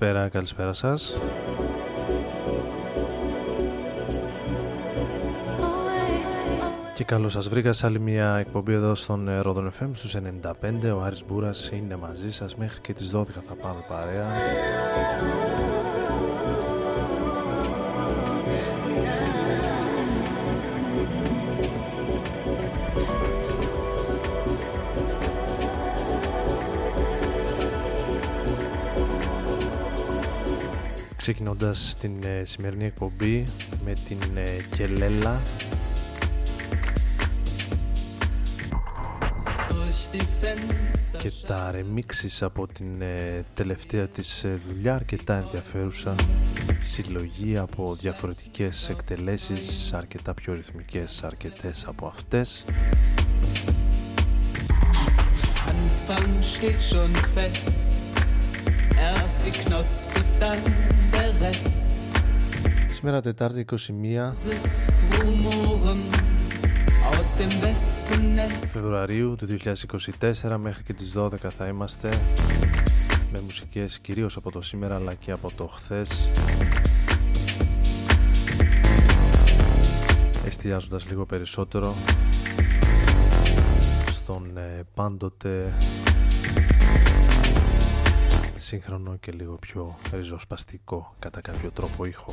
Καλησπέρα, καλησπέρα σας. Και καλώς σας βρήκα σε άλλη μια εκπομπή εδώ στον Ρόδον FM στους 95. Ο Άρης Μπούρας είναι μαζί σας μέχρι και τις 12 θα πάμε παρέα. Ξεκινώντας την ε, σημερινή εκπομπή με την ε, Κελέλα. Και τα remixes από την ε, τελευταία της δουλειά. Αρκετά ενδιαφέρουσα συλλογή από διαφορετικές εκτελέσεις αρκετά πιο ρυθμικές αρκετές από αυτές. Anfang steht schon fest Erst die Knospe, dann der Σήμερα Τετάρτη 21 Φεβρουαρίου του 2024 μέχρι και τις 12 θα είμαστε με μουσικές κυρίως από το σήμερα αλλά και από το χθες. Εστιάζοντας λίγο περισσότερο στον ε, πάντοτε σύγχρονο και λίγο πιο ριζοσπαστικό κατά κάποιο τρόπο ήχο.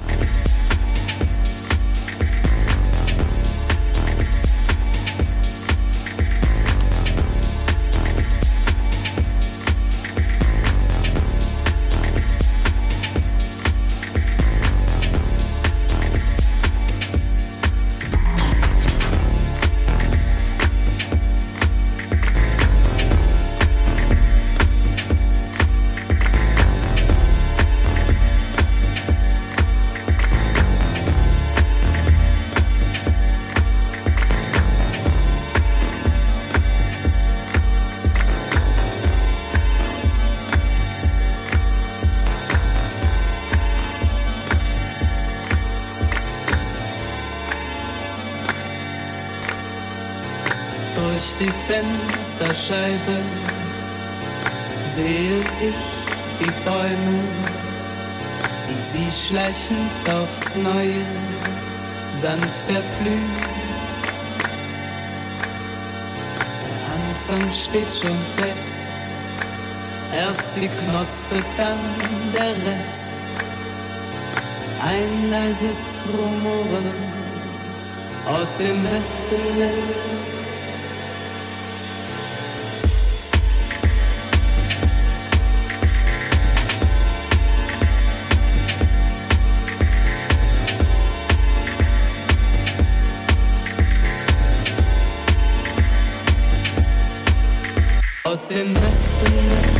leises Rumoren aus dem Westen lässt. aus dem Westen.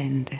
sorprende.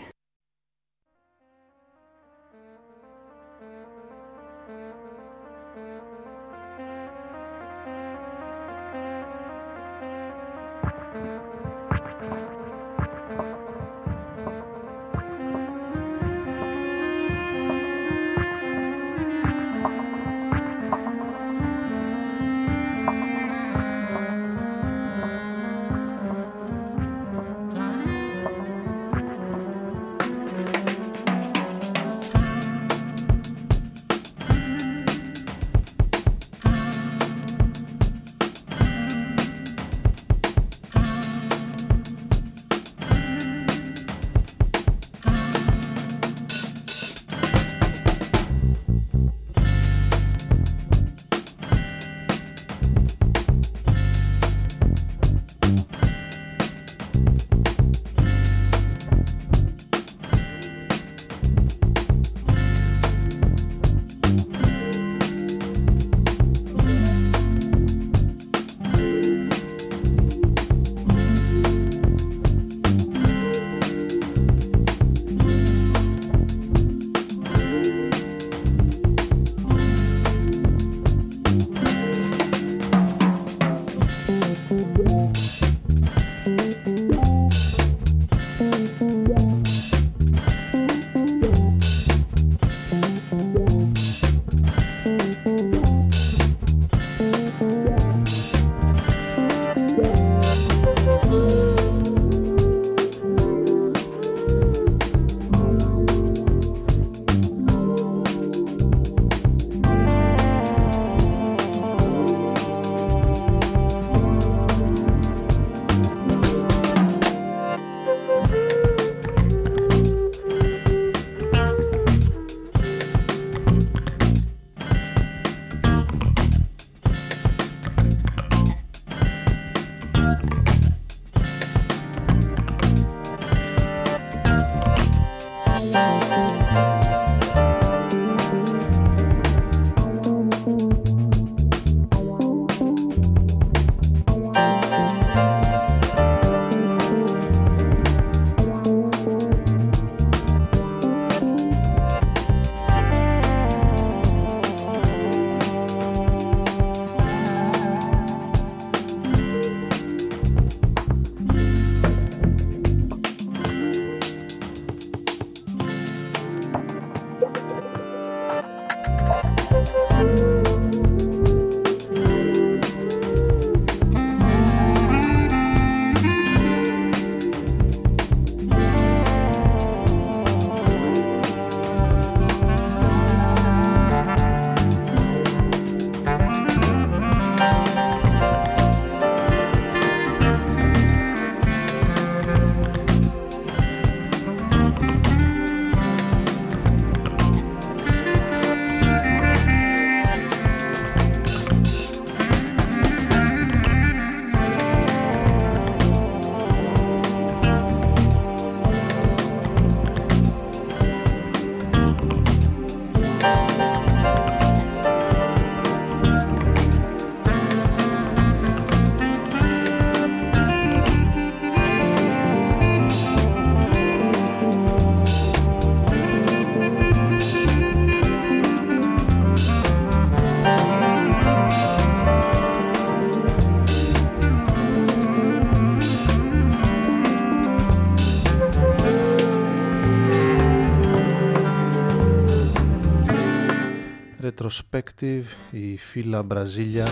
Retrospective, η φίλα Μπραζίλια.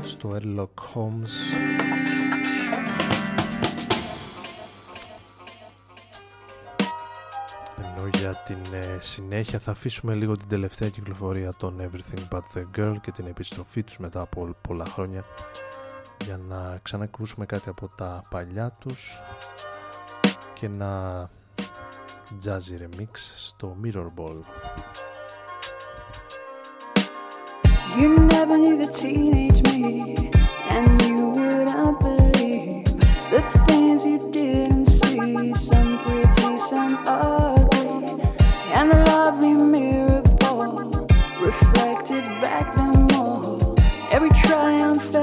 Στο Erlock Holmes. Ενώ για την ε, συνέχεια θα αφήσουμε λίγο την τελευταία κυκλοφορία των Everything But The Girl και την επιστροφή τους μετά από πολλά χρόνια. Για να ξανακούσουμε κάτι από τα παλιά τους και να jazzy remix στο Mirror Ball. You never knew the teenage me And you would not believe The things you didn't see Some pretty, some ugly And the lovely mirror ball Reflected back them all Every triumph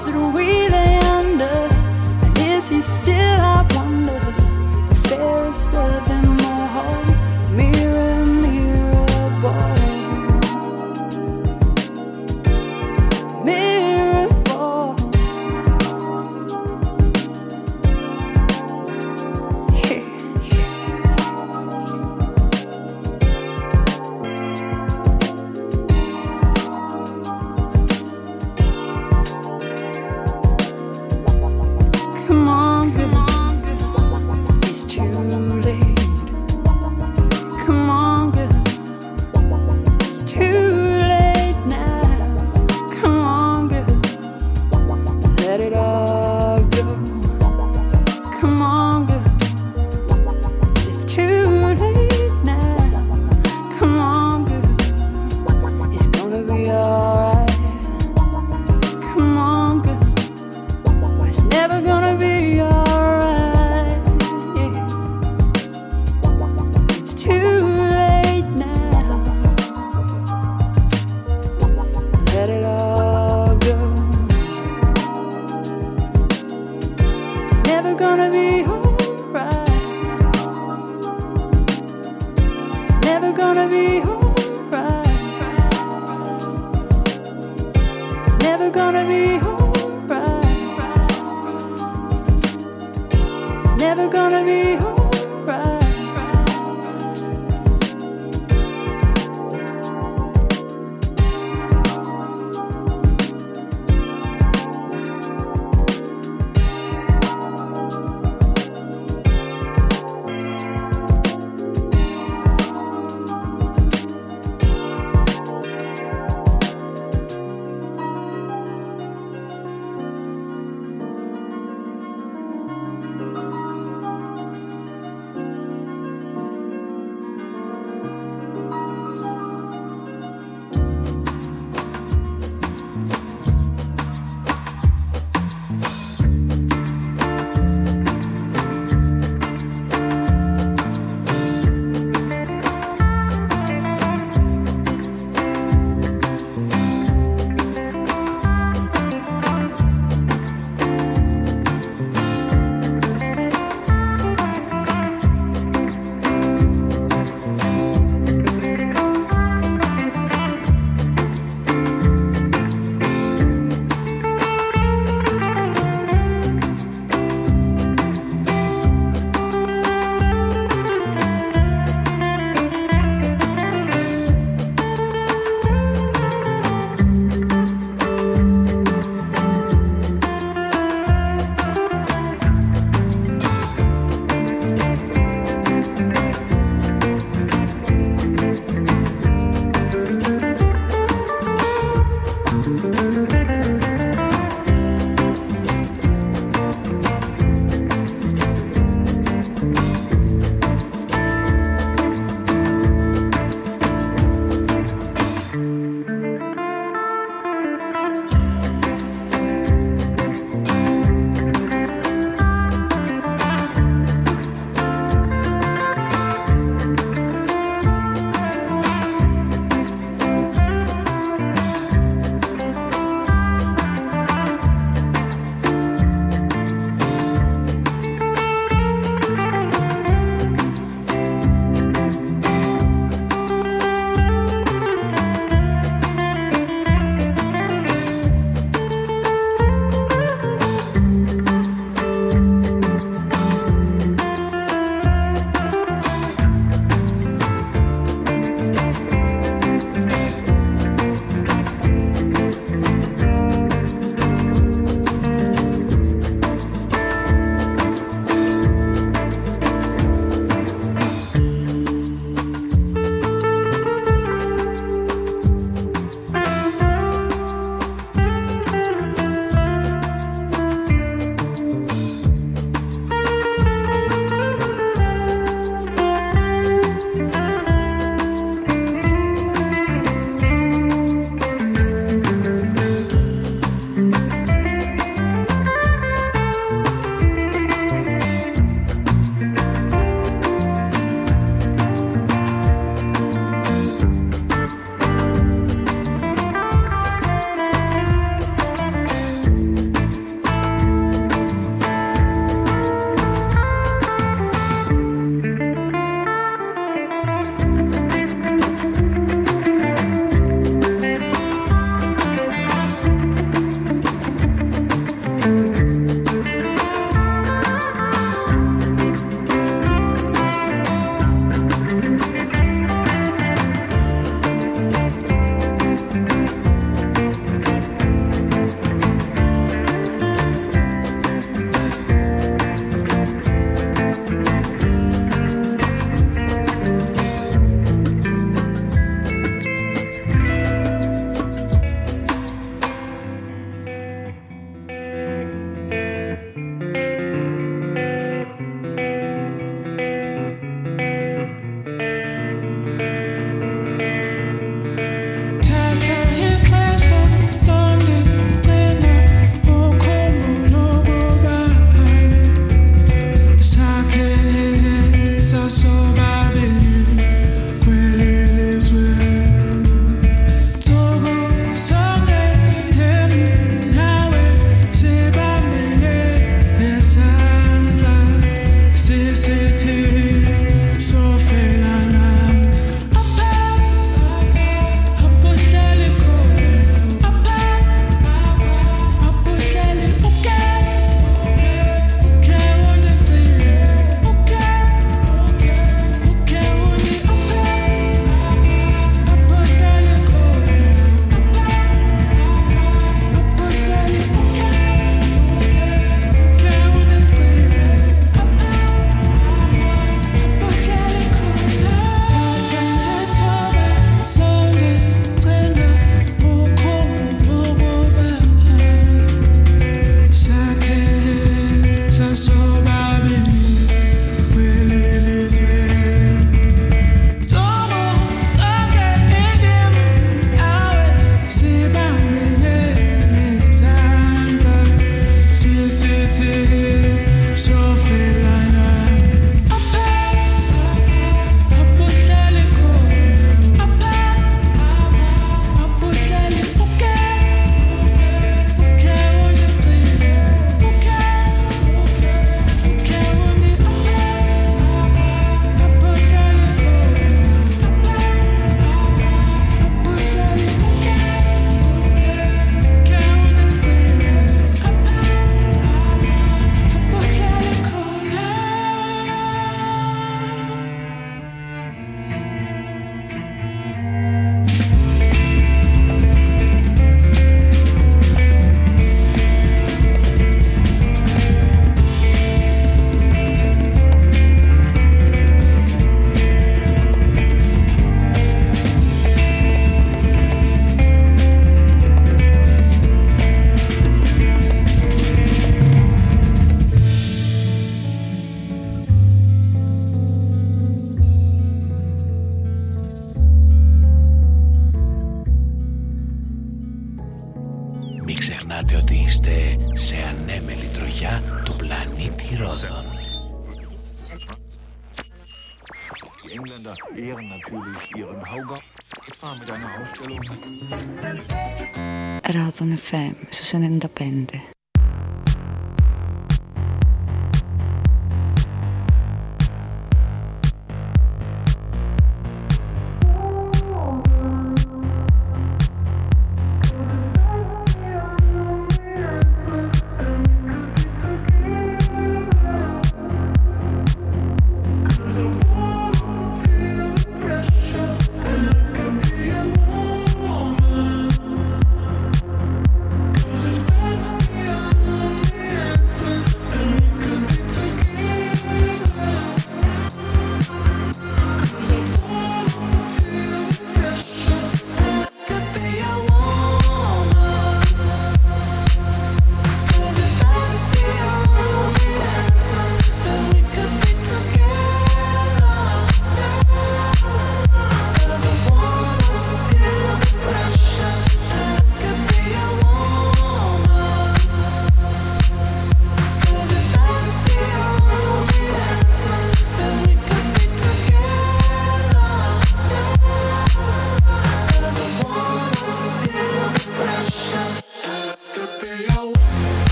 starts at wheel and under. And is he still, I wonder, the fairest love.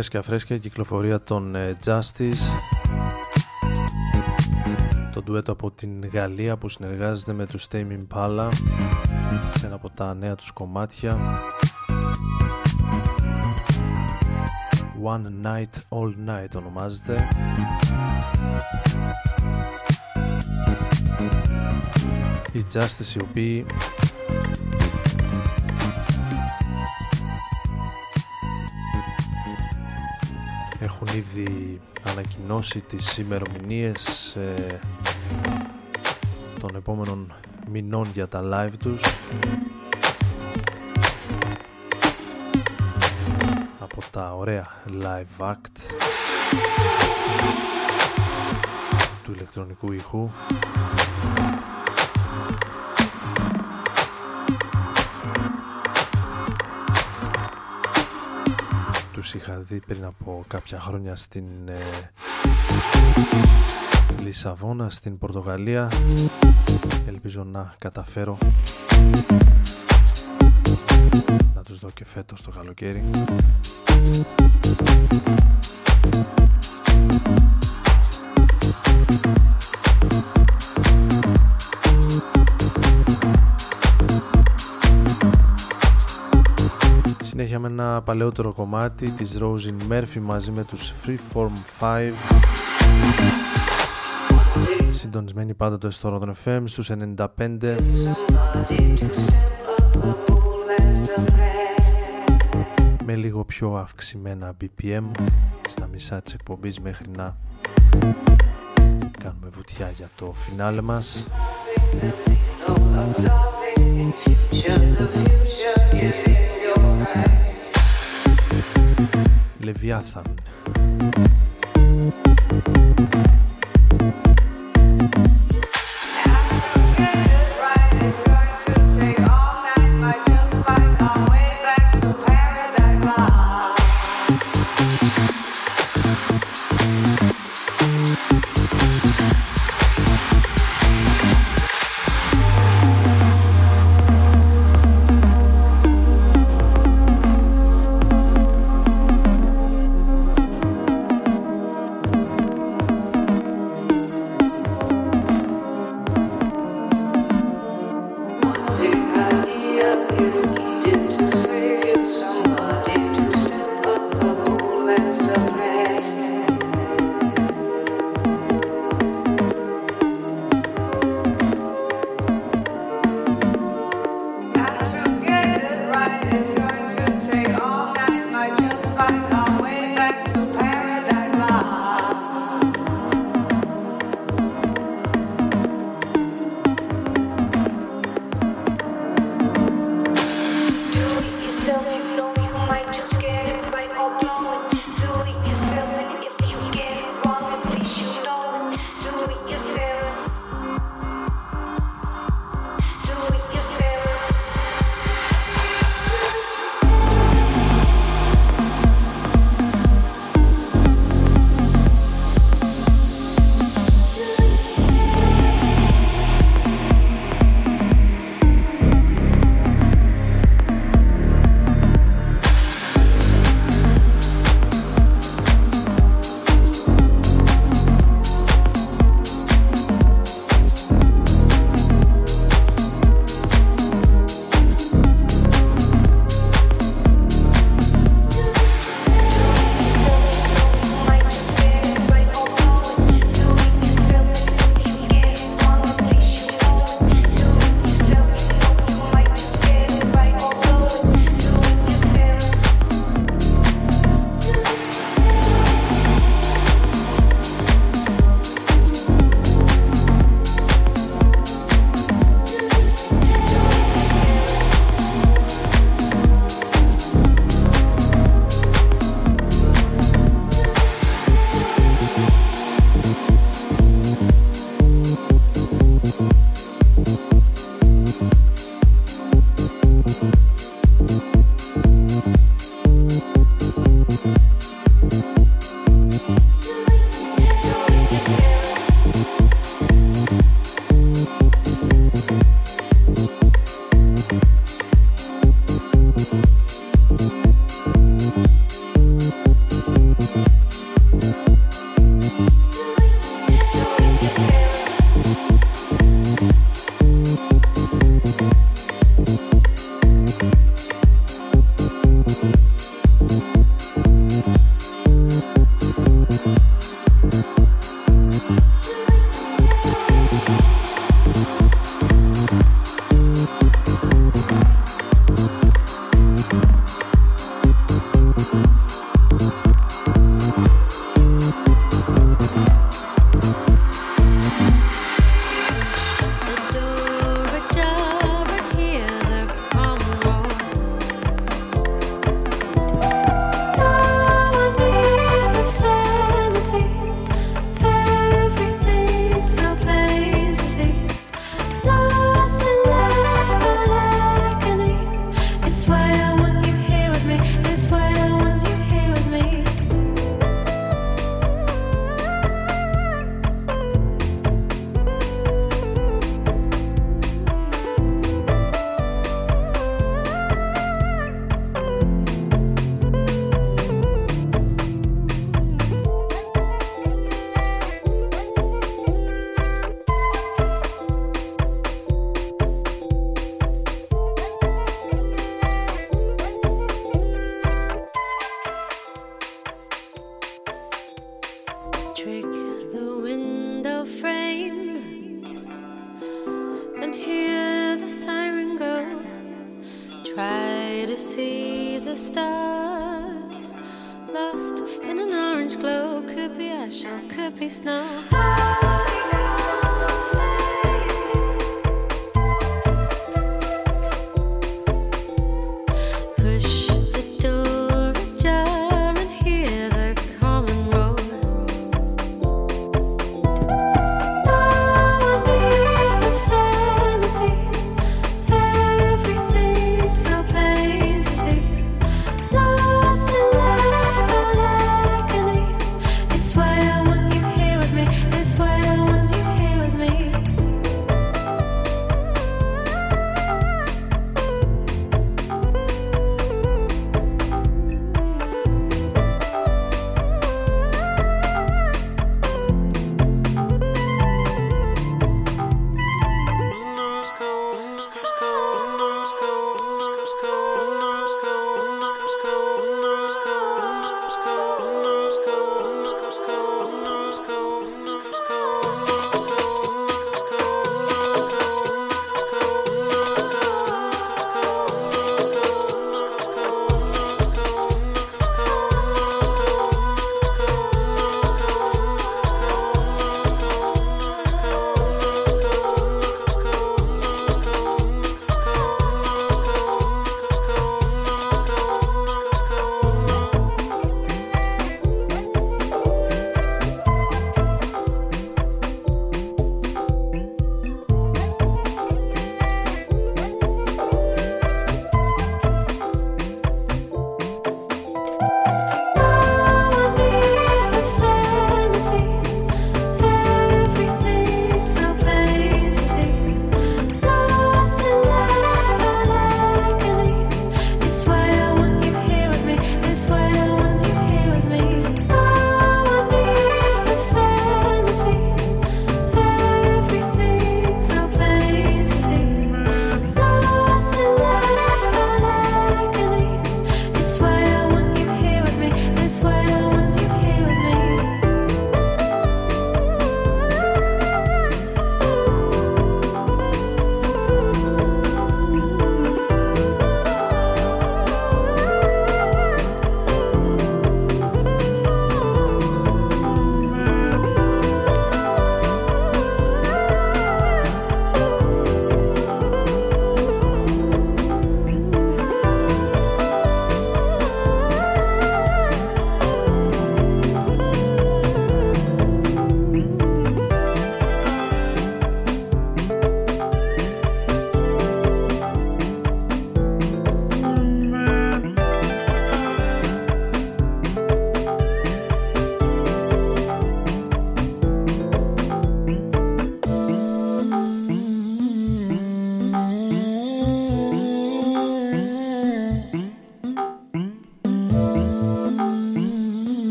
Φρέσκια φρέσκια κυκλοφορία των ε, Justice. Το ντουέτο από την Γαλλία που συνεργάζεται με τους Tame Impala σε ένα από τα νέα τους κομμάτια. One Night All Night ονομάζεται. Οι Justice οι οποίοι έχουν ήδη ανακοινώσει τις ημερομηνίες ε, των επόμενων μηνών για τα live τους. Από τα ωραία live act του ηλεκτρονικού ηχού τους είχα δει πριν από κάποια χρόνια στην ε, Λισαβόνα στην Πορτογαλία. Ελπίζω να καταφέρω να τους δω και φέτος το καλοκαίρι ένα παλαιότερο κομμάτι της Rosin Murphy μαζί με τους Freeform 5 συντονισμένοι πάντοτε στο Rodon FM στους 95 με λίγο πιο αυξημένα BPM στα μισά της εκπομπής μέχρι να κάνουμε βουτιά για το φινάλε μας Leviathan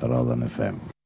Ρόδον FM.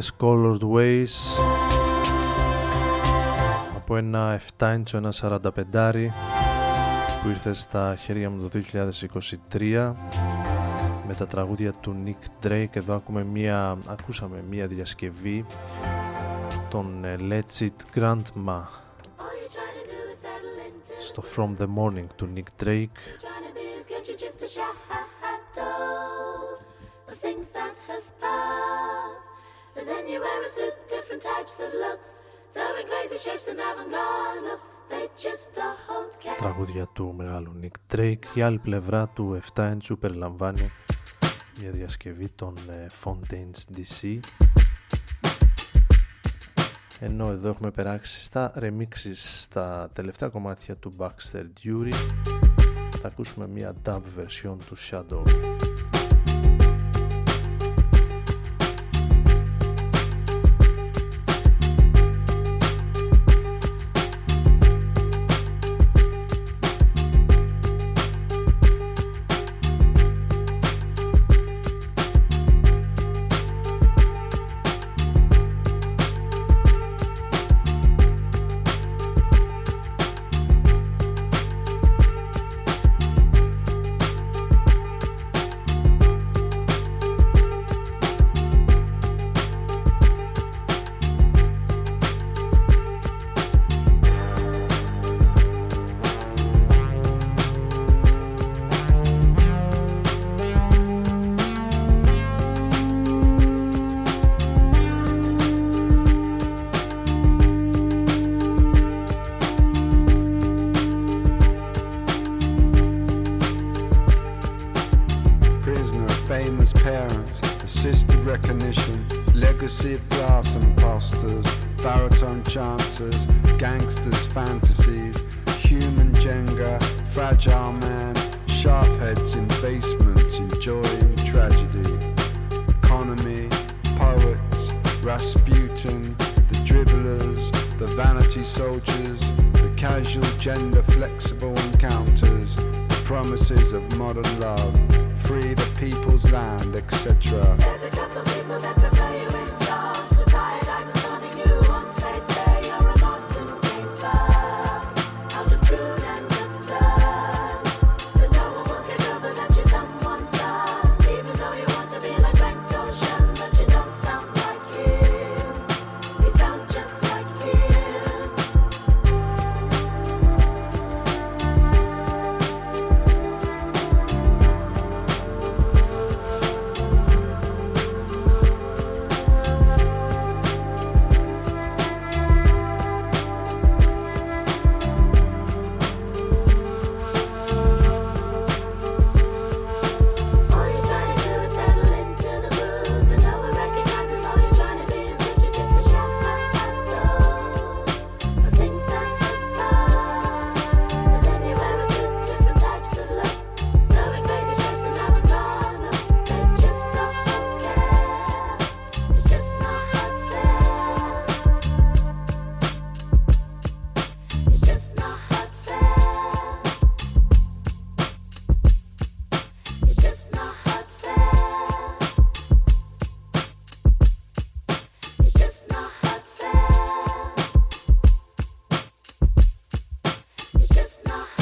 Endless Colored Ways από ένα 7 inch, ένας 45 που ήρθε στα χέρια μου το 2023 με τα τραγούδια του Nick Drake. Εδώ ακούμε μία, ακούσαμε μία διασκευή των ε, Let's It Grandma. Στο From the Morning του Nick Drake different types of looks. Throwing crazy shapes and avant-garde looks. They just don't care. Τραγούδια του μεγάλου Nick Drake. Η άλλη πλευρά του 7 inch περιλαμβάνει μια διασκευή των Fontaines DC ενώ εδώ έχουμε περάξει στα remixes στα τελευταία κομμάτια του Baxter Dury θα ακούσουμε μια dub version του Shadow gangsters' fantasies, human Jenga, fragile man, sharp heads in basements enjoying tragedy. Economy, poets, Rasputin, the dribblers, the vanity soldiers, the casual gender flexible encounters, the promises of modern love, free the people's land, etc. just not.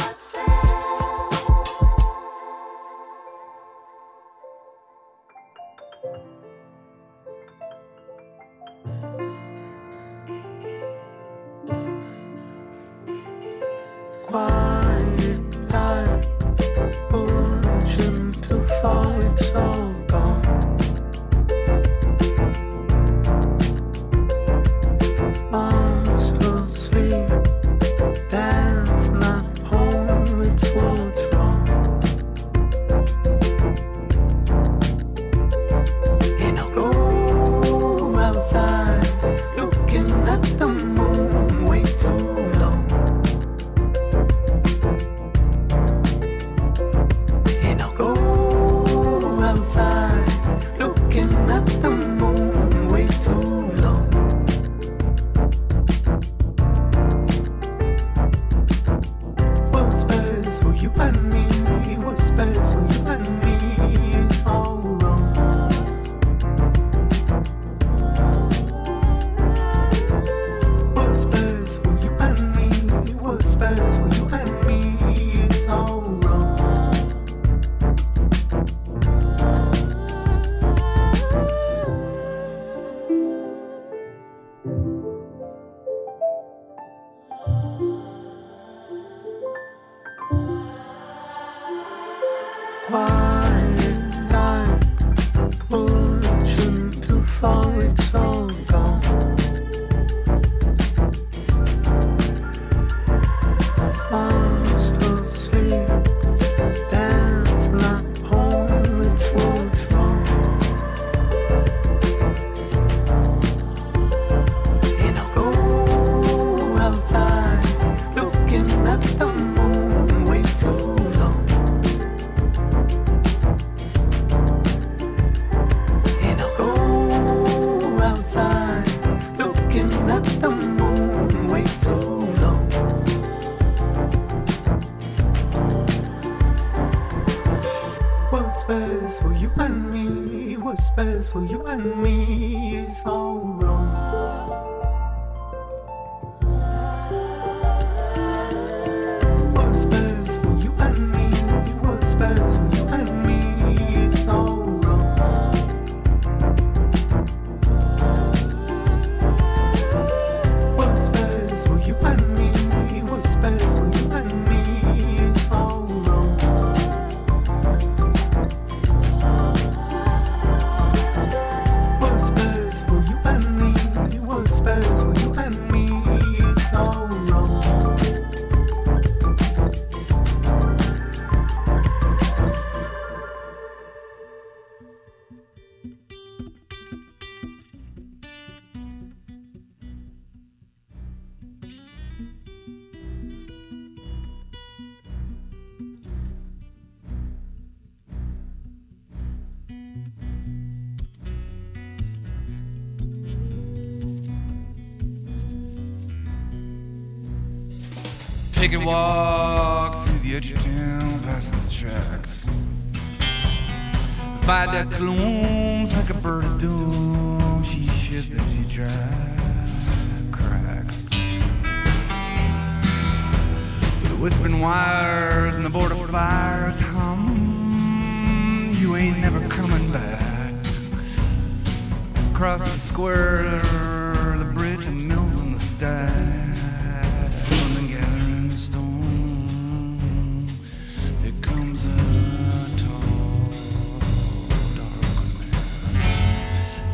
Viaduct looms like a bird of doom. She shifts and she drags cracks. The whispering wires and the border fires hum. You ain't never coming back. Across the square, the bridge, the mills, and the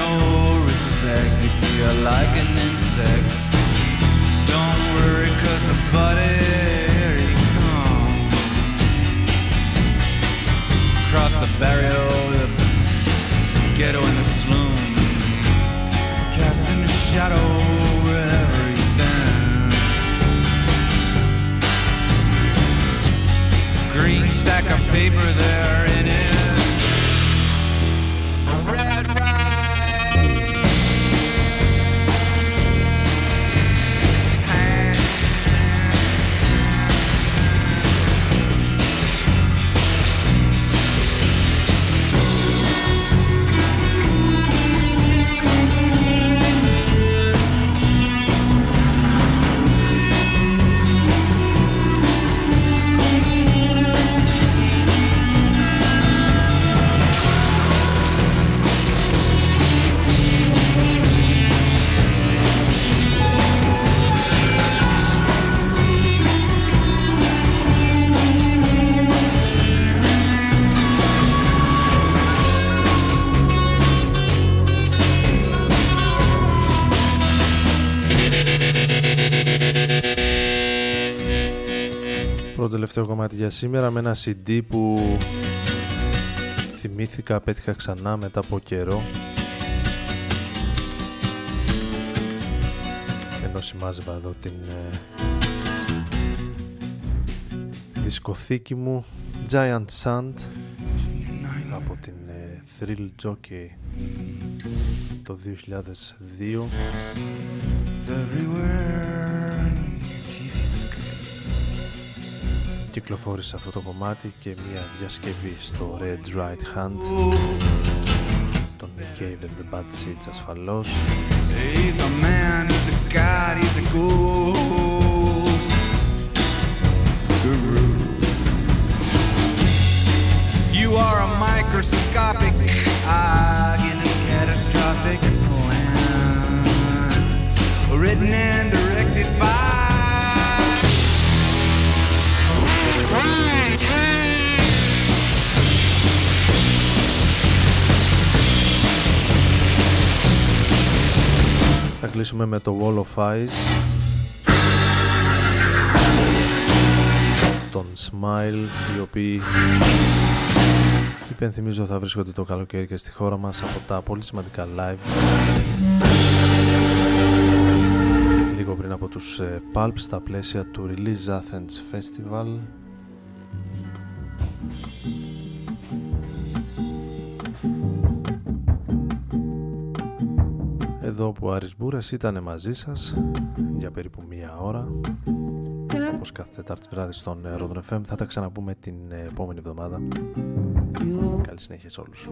no respect. You feel like an insect. Don't worry, cause a buddy, here he comes. Across the barrio, the ghetto and the slum. Casting a shadow wherever he stands. Green stack of paper there. Κομμάτι για σήμερα με ένα CD που θυμήθηκα, πέτυχα ξανά μετά από καιρό. Ενώ σημάζευα εδώ την ε, δισκοθήκη μου Giant Sand από την ε, Thrill Jockey το 2002 κυκλοφόρησε αυτό το κομμάτι και μια διασκευή στο Red Right Hand τον Nick Cave and the Bad Seeds ασφαλώς He's a man, he's a god, he's a ghost You are a microscopic against catastrophic plan Written and directed by Θα κλείσουμε με το Wall of Ice. Τον Smile Οι οποίοι Υπενθυμίζω θα βρίσκονται το καλοκαίρι και στη χώρα μας από τα πολύ σημαντικά live. Λίγο πριν από τους ε, Pulp στα πλαίσια του Release Athens Festival εδώ που ο Άρης Μπούρας ήταν μαζί σας για περίπου μία ώρα όπως κάθε Τετάρτη βράδυ στον Rodon FM θα τα ξαναπούμε την επόμενη εβδομάδα. Καλή συνέχεια σε όλους